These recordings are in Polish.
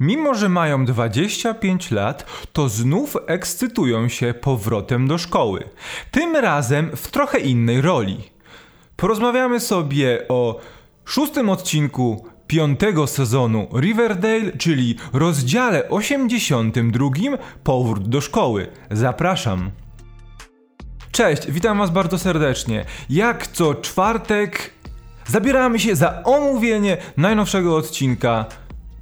Mimo, że mają 25 lat, to znów ekscytują się powrotem do szkoły. Tym razem w trochę innej roli. Porozmawiamy sobie o szóstym odcinku piątego sezonu Riverdale, czyli rozdziale 82 Powrót do szkoły. Zapraszam. Cześć, witam Was bardzo serdecznie. Jak co czwartek zabieramy się za omówienie najnowszego odcinka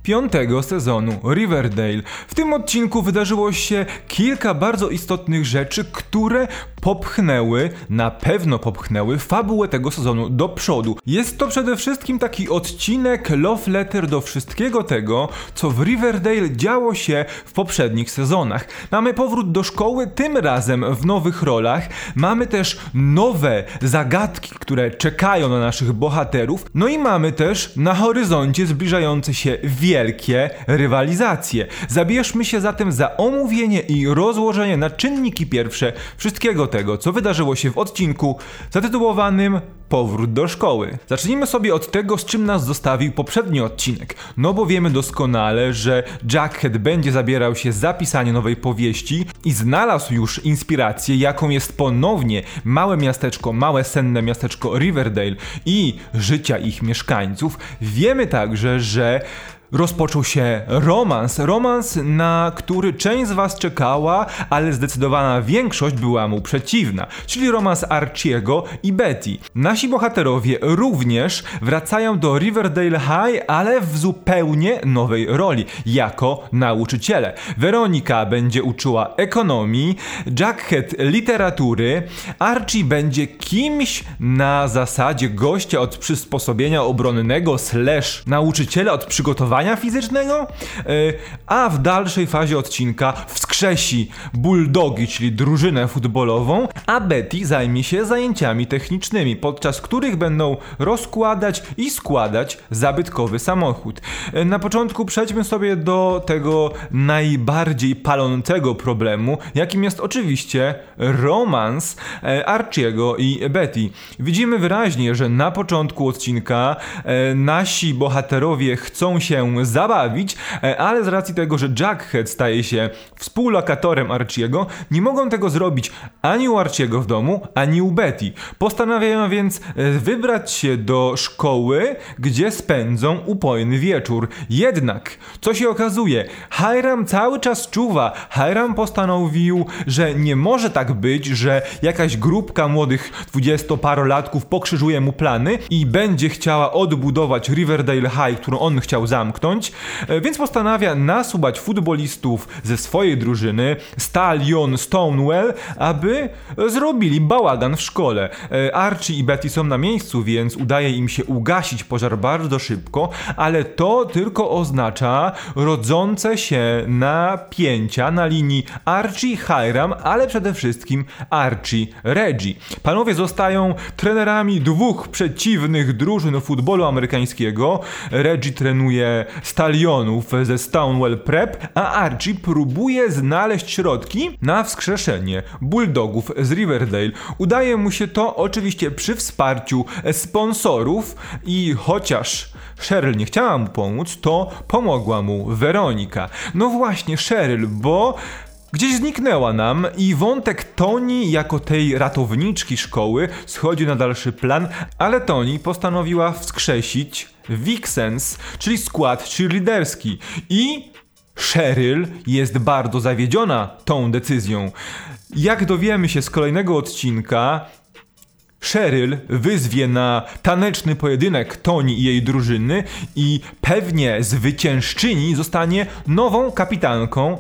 piątego sezonu Riverdale. W tym odcinku wydarzyło się kilka bardzo istotnych rzeczy, które popchnęły, na pewno popchnęły fabułę tego sezonu do przodu. Jest to przede wszystkim taki odcinek love letter do wszystkiego tego, co w Riverdale działo się w poprzednich sezonach. Mamy powrót do szkoły, tym razem w nowych rolach. Mamy też nowe zagadki, które czekają na naszych bohaterów. No i mamy też na horyzoncie zbliżające się wielkie rywalizacje. Zabierzmy się zatem za omówienie i rozłożenie na czynniki pierwsze wszystkiego tego, co wydarzyło się w odcinku zatytułowanym Powrót do szkoły. Zacznijmy sobie od tego, z czym nas zostawił poprzedni odcinek. No bo wiemy doskonale, że Jackhead będzie zabierał się za pisanie nowej powieści i znalazł już inspirację, jaką jest ponownie małe miasteczko, małe senne miasteczko Riverdale i życia ich mieszkańców. Wiemy także, że rozpoczął się romans. Romans, na który część z Was czekała, ale zdecydowana większość była mu przeciwna, czyli romans Archiego i Betty. Nasi bohaterowie również wracają do Riverdale High, ale w zupełnie nowej roli, jako nauczyciele. Weronika będzie uczyła ekonomii, Jackhead literatury, Archie będzie kimś na zasadzie gościa od przysposobienia obronnego slash nauczyciela od przygotowania fizycznego, e, a w dalszej fazie odcinka wskrzesi bulldogi, czyli drużynę futbolową, a Betty zajmie się zajęciami technicznymi, podczas których będą rozkładać i składać zabytkowy samochód. E, na początku przejdźmy sobie do tego najbardziej palącego problemu, jakim jest oczywiście romans e, Archiego i Betty. Widzimy wyraźnie, że na początku odcinka nasi bohaterowie chcą się zabawić, e, ale z racji tego, że Jackhead staje się współlokatorem Archiego, nie mogą tego zrobić ani u Archiego w domu, ani u Betty. Postanawiają więc e, wybrać się do szkoły, gdzie spędzą upojny wieczór. Jednak, co się okazuje, Hiram cały czas czuwa. Hiram postanowił, że nie może tak być, że jakaś grupka młodych dwudziestoparolatków pokrzyżuje mu plany i będzie chciała odbudować Riverdale High, którą on chciał zamknąć zamknąć, e, więc postanawia nasubać futbolistów ze swojej drużyny, Stalion Stonewell, aby zrobili bałagan w szkole. E, Archie i Betty są na miejscu, więc udaje im się ugasić pożar bardzo szybko, ale to tylko oznacza rodzące się napięcia na linii Archie Hiram, ale przede wszystkim Archie Reggie. Panowie zostają trenerami dwóch przeciwnych drużyn futbolu amerykańskiego. Reggie trenuje stalionów ze Stonewell Prep, a Archie próbuje znaleźć środki na wskrzeszenie bulldogów z Riverdale. Udaje mu się to oczywiście przy wsparciu sponsorów i chociaż Cheryl nie chciała mu pomóc, to pomogła mu Weronika. No właśnie, Cheryl, bo Gdzieś zniknęła nam i wątek Toni jako tej ratowniczki szkoły schodzi na dalszy plan, ale Toni postanowiła wskrzesić Vixens, czyli skład cheerleaderski i Cheryl jest bardzo zawiedziona tą decyzją. Jak dowiemy się z kolejnego odcinka, Cheryl wyzwie na taneczny pojedynek Toni i jej drużyny i pewnie zwyciężczyni zostanie nową kapitanką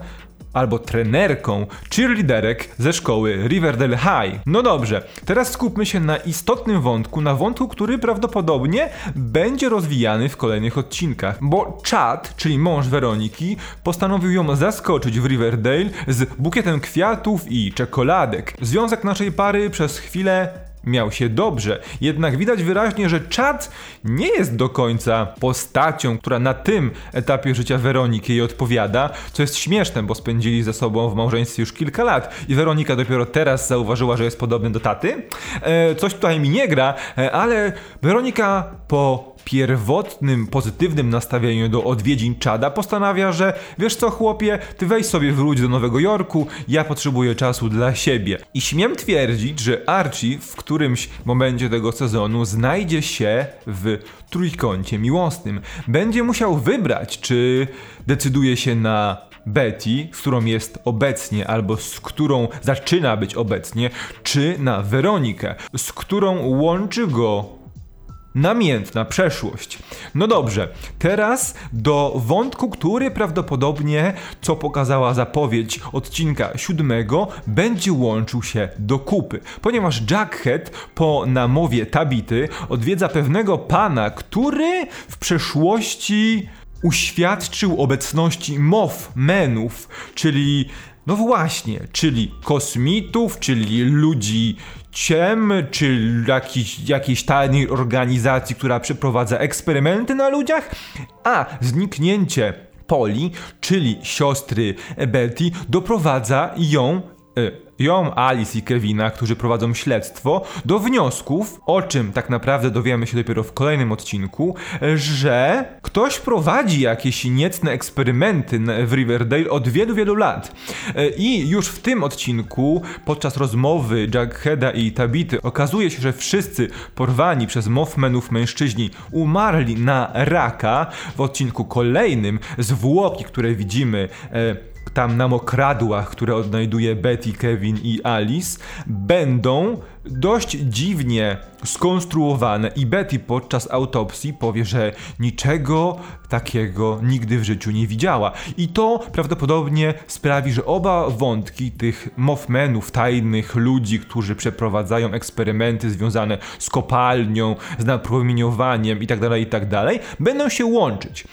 albo trenerką cheerleaderek ze szkoły Riverdale High. No dobrze, teraz skupmy się na istotnym wątku, na wątku, który prawdopodobnie będzie rozwijany w kolejnych odcinkach, bo Chad, czyli mąż Weroniki, postanowił ją zaskoczyć w Riverdale z bukietem kwiatów i czekoladek. Związek naszej pary przez chwilę miał się dobrze. Jednak widać wyraźnie, że Chad nie jest do końca postacią, która na tym etapie życia Weroniki jej odpowiada, co jest śmieszne, bo spędzili ze sobą w małżeństwie już kilka lat i Weronika dopiero teraz zauważyła, że jest podobny do taty. E, coś tutaj mi nie gra, e, ale Weronika po pierwotnym, pozytywnym nastawieniu do odwiedzin Czada postanawia, że wiesz co chłopie, ty weź sobie wróć do Nowego Jorku, ja potrzebuję czasu dla siebie. I śmiem twierdzić, że Archie w którymś momencie tego sezonu znajdzie się w trójkącie miłosnym. Będzie musiał wybrać, czy decyduje się na Betty, z którą jest obecnie, albo z którą zaczyna być obecnie, czy na Weronikę, z którą łączy go namiętna przeszłość. No dobrze, teraz do wątku, który prawdopodobnie, co pokazała zapowiedź odcinka siódmego, będzie łączył się do kupy, ponieważ Jackhead po namowie Tabity odwiedza pewnego pana, który w przeszłości uświadczył obecności Mothmenów, czyli no właśnie, czyli kosmitów, czyli ludzi ciem, czy jakiś, jakiejś tajnej organizacji, która przeprowadza eksperymenty na ludziach, a. Zniknięcie Poli, czyli siostry Betty, doprowadza ją ją, Alice i Kevina, którzy prowadzą śledztwo, do wniosków, o czym tak naprawdę dowiemy się dopiero w kolejnym odcinku, że ktoś prowadzi jakieś niecne eksperymenty w Riverdale od wielu, wielu lat. I już w tym odcinku, podczas rozmowy Jugheada i Tabity, okazuje się, że wszyscy porwani przez Mothmanów mężczyźni umarli na raka. W odcinku kolejnym zwłoki, które widzimy, e, tam na mokradłach, które odnajduje Betty, Kevin i Alice, będą dość dziwnie skonstruowane i Betty podczas autopsji powie, że niczego takiego nigdy w życiu nie widziała. I to prawdopodobnie sprawi, że oba wątki tych Mothmenów, tajnych ludzi, którzy przeprowadzają eksperymenty związane z kopalnią, z napromieniowaniem itd., tak itd., tak będą się łączyć.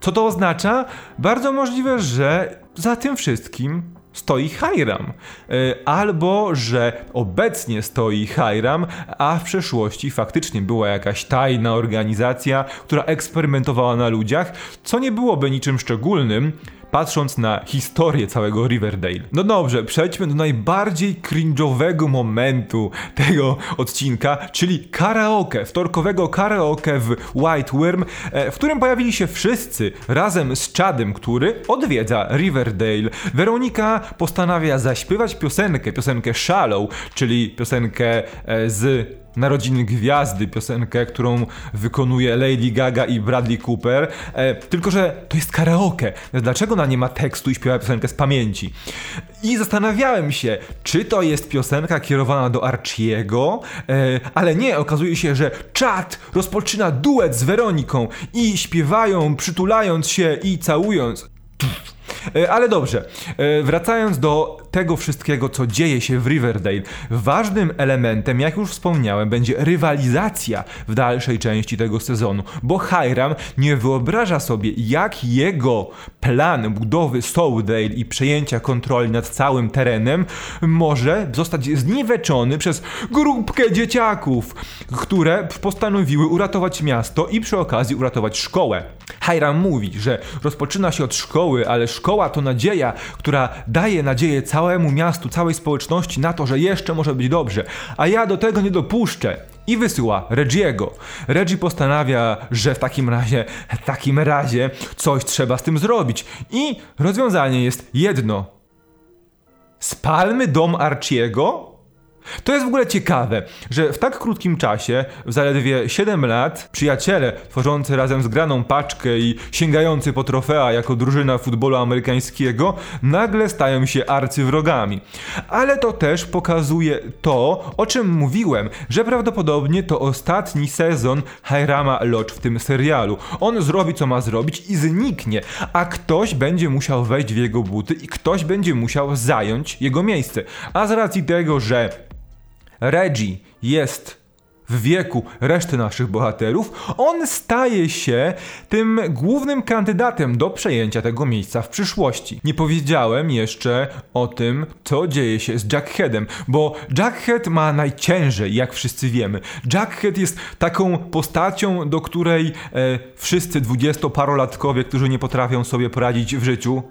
Co to oznacza? Bardzo możliwe, że za tym wszystkim stoi Hiram. E, albo, że obecnie stoi Hiram, a w przeszłości faktycznie była jakaś tajna organizacja, która eksperymentowała na ludziach, co nie byłoby niczym szczególnym, patrząc na historię całego Riverdale. No dobrze, przejdźmy do najbardziej cringe'owego momentu tego odcinka, czyli karaoke, wtorkowego karaoke w White Worm, e, w którym pojawili się wszyscy razem z Chadem, który odwiedza Riverdale. Weronika postanawia zaśpiewać piosenkę, piosenkę Shallow, czyli piosenkę e, z Narodziny Gwiazdy, piosenkę, którą wykonuje Lady Gaga i Bradley Cooper. E, tylko, że to jest karaoke. Dlaczego ona nie ma tekstu i śpiewa piosenkę z pamięci? I zastanawiałem się, czy to jest piosenka kierowana do Archiego, e, ale nie, okazuje się, że Chad rozpoczyna duet z Weroniką i śpiewają, przytulając się i całując. E, ale dobrze, e, wracając do tego wszystkiego, co dzieje się w Riverdale, ważnym elementem, jak już wspomniałem, będzie rywalizacja w dalszej części tego sezonu, bo Hiram nie wyobraża sobie, jak jego plan budowy Soudale i przejęcia kontroli nad całym terenem może zostać zniweczony przez grupkę dzieciaków, które postanowiły uratować miasto i przy okazji uratować szkołę. Hiram mówi, że rozpoczyna się od szkoły, ale szkoła to nadzieja, która daje nadzieję całemu miastu, całej społeczności na to, że jeszcze może być dobrze, a ja do tego nie dopuszczę. I wysyła Regiego. Reggie postanawia, że w takim razie, w takim razie coś trzeba z tym zrobić. I rozwiązanie jest jedno. Spalmy dom Archiego to jest w ogóle ciekawe, że w tak krótkim czasie, w zaledwie 7 lat, przyjaciele tworzący razem zgraną paczkę i sięgający po trofea jako drużyna futbolu amerykańskiego nagle stają się arcywrogami. Ale to też pokazuje to, o czym mówiłem, że prawdopodobnie to ostatni sezon Hirama Lodge w tym serialu. On zrobi co ma zrobić i zniknie, a ktoś będzie musiał wejść w jego buty i ktoś będzie musiał zająć jego miejsce. A z racji tego, że Reggie jest w wieku reszty naszych bohaterów, on staje się tym głównym kandydatem do przejęcia tego miejsca w przyszłości. Nie powiedziałem jeszcze o tym, co dzieje się z Jackheadem, bo Jackhead ma najciężej, jak wszyscy wiemy. Jackhead jest taką postacią, do której e, wszyscy dwudziestoparolatkowie, którzy nie potrafią sobie poradzić w życiu,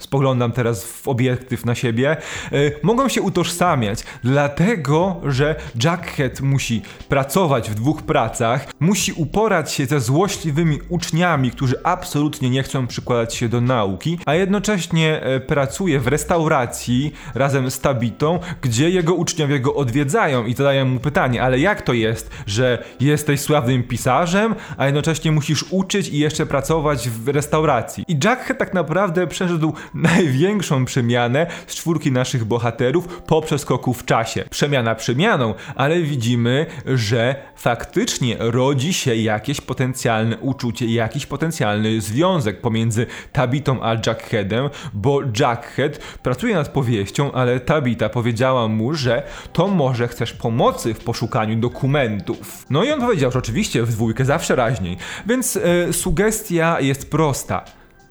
spoglądam teraz w obiektyw na siebie, y, mogą się utożsamiać, dlatego że Jackhead musi pracować w dwóch pracach, musi uporać się ze złośliwymi uczniami, którzy absolutnie nie chcą przykładać się do nauki, a jednocześnie y, pracuje w restauracji razem z Tabitą, gdzie jego uczniowie go odwiedzają i zadają mu pytanie, ale jak to jest, że jesteś sławnym pisarzem, a jednocześnie musisz uczyć i jeszcze pracować w restauracji? I Jackhead tak naprawdę przeszedł największą przemianę z czwórki naszych bohaterów po przeskoku w czasie. Przemiana przemianą, ale widzimy, że faktycznie rodzi się jakieś potencjalne uczucie, jakiś potencjalny związek pomiędzy Tabitą a Jackheadem, bo Jackhead pracuje nad powieścią, ale Tabita powiedziała mu, że to może chcesz pomocy w poszukaniu dokumentów. No i on powiedział, że oczywiście w dwójkę zawsze raźniej, więc yy, sugestia jest prosta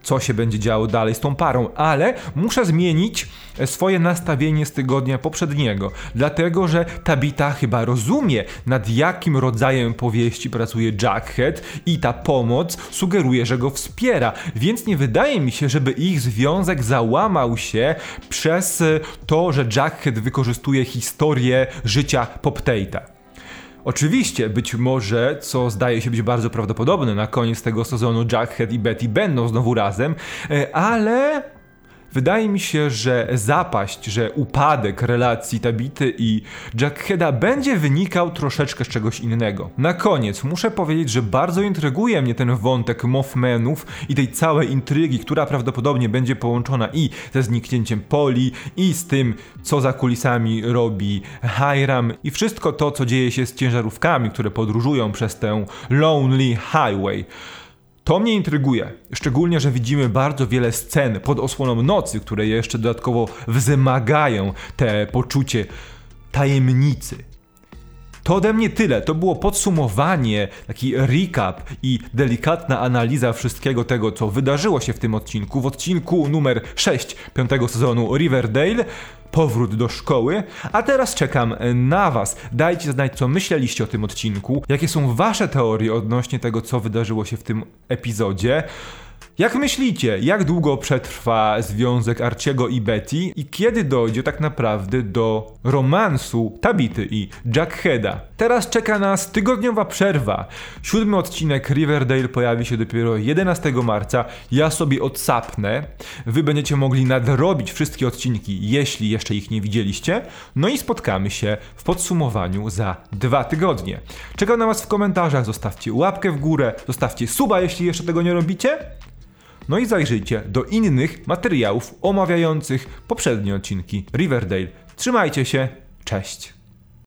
co się będzie działo dalej z tą parą, ale muszę zmienić e, swoje nastawienie z tygodnia poprzedniego, dlatego że Tabita chyba rozumie, nad jakim rodzajem powieści pracuje Jackhead i ta pomoc sugeruje, że go wspiera, więc nie wydaje mi się, żeby ich związek załamał się przez e, to, że Jackhead wykorzystuje historię życia Poptate'a. Oczywiście, być może, co zdaje się być bardzo prawdopodobne, na koniec tego sezonu Jackhead i Betty będą znowu razem, e, ale Wydaje mi się, że zapaść, że upadek relacji Tabity i Jackheada będzie wynikał troszeczkę z czegoś innego. Na koniec muszę powiedzieć, że bardzo intryguje mnie ten wątek Mothmanów i tej całej intrygi, która prawdopodobnie będzie połączona i ze zniknięciem Poli, i z tym, co za kulisami robi Hiram, i wszystko to, co dzieje się z ciężarówkami, które podróżują przez tę Lonely Highway. To mnie intryguje, szczególnie, że widzimy bardzo wiele scen pod osłoną nocy, które jeszcze dodatkowo wzmagają te poczucie tajemnicy. To ode mnie tyle. To było podsumowanie, taki recap i delikatna analiza wszystkiego tego, co wydarzyło się w tym odcinku. W odcinku numer 6 piątego sezonu Riverdale powrót do szkoły, a teraz czekam na Was. Dajcie znać, co myśleliście o tym odcinku, jakie są Wasze teorie odnośnie tego, co wydarzyło się w tym epizodzie. Jak myślicie, jak długo przetrwa związek Arciego i Betty i kiedy dojdzie tak naprawdę do romansu Tabity i Jackheada? Teraz czeka nas tygodniowa przerwa. Siódmy odcinek Riverdale pojawi się dopiero 11 marca. Ja sobie odsapnę. Wy będziecie mogli nadrobić wszystkie odcinki, jeśli jeszcze ich nie widzieliście. No i spotkamy się w podsumowaniu za dwa tygodnie. Czekam na Was w komentarzach. Zostawcie łapkę w górę, zostawcie suba, jeśli jeszcze tego nie robicie. No i zajrzyjcie do innych materiałów omawiających poprzednie odcinki Riverdale. Trzymajcie się, cześć!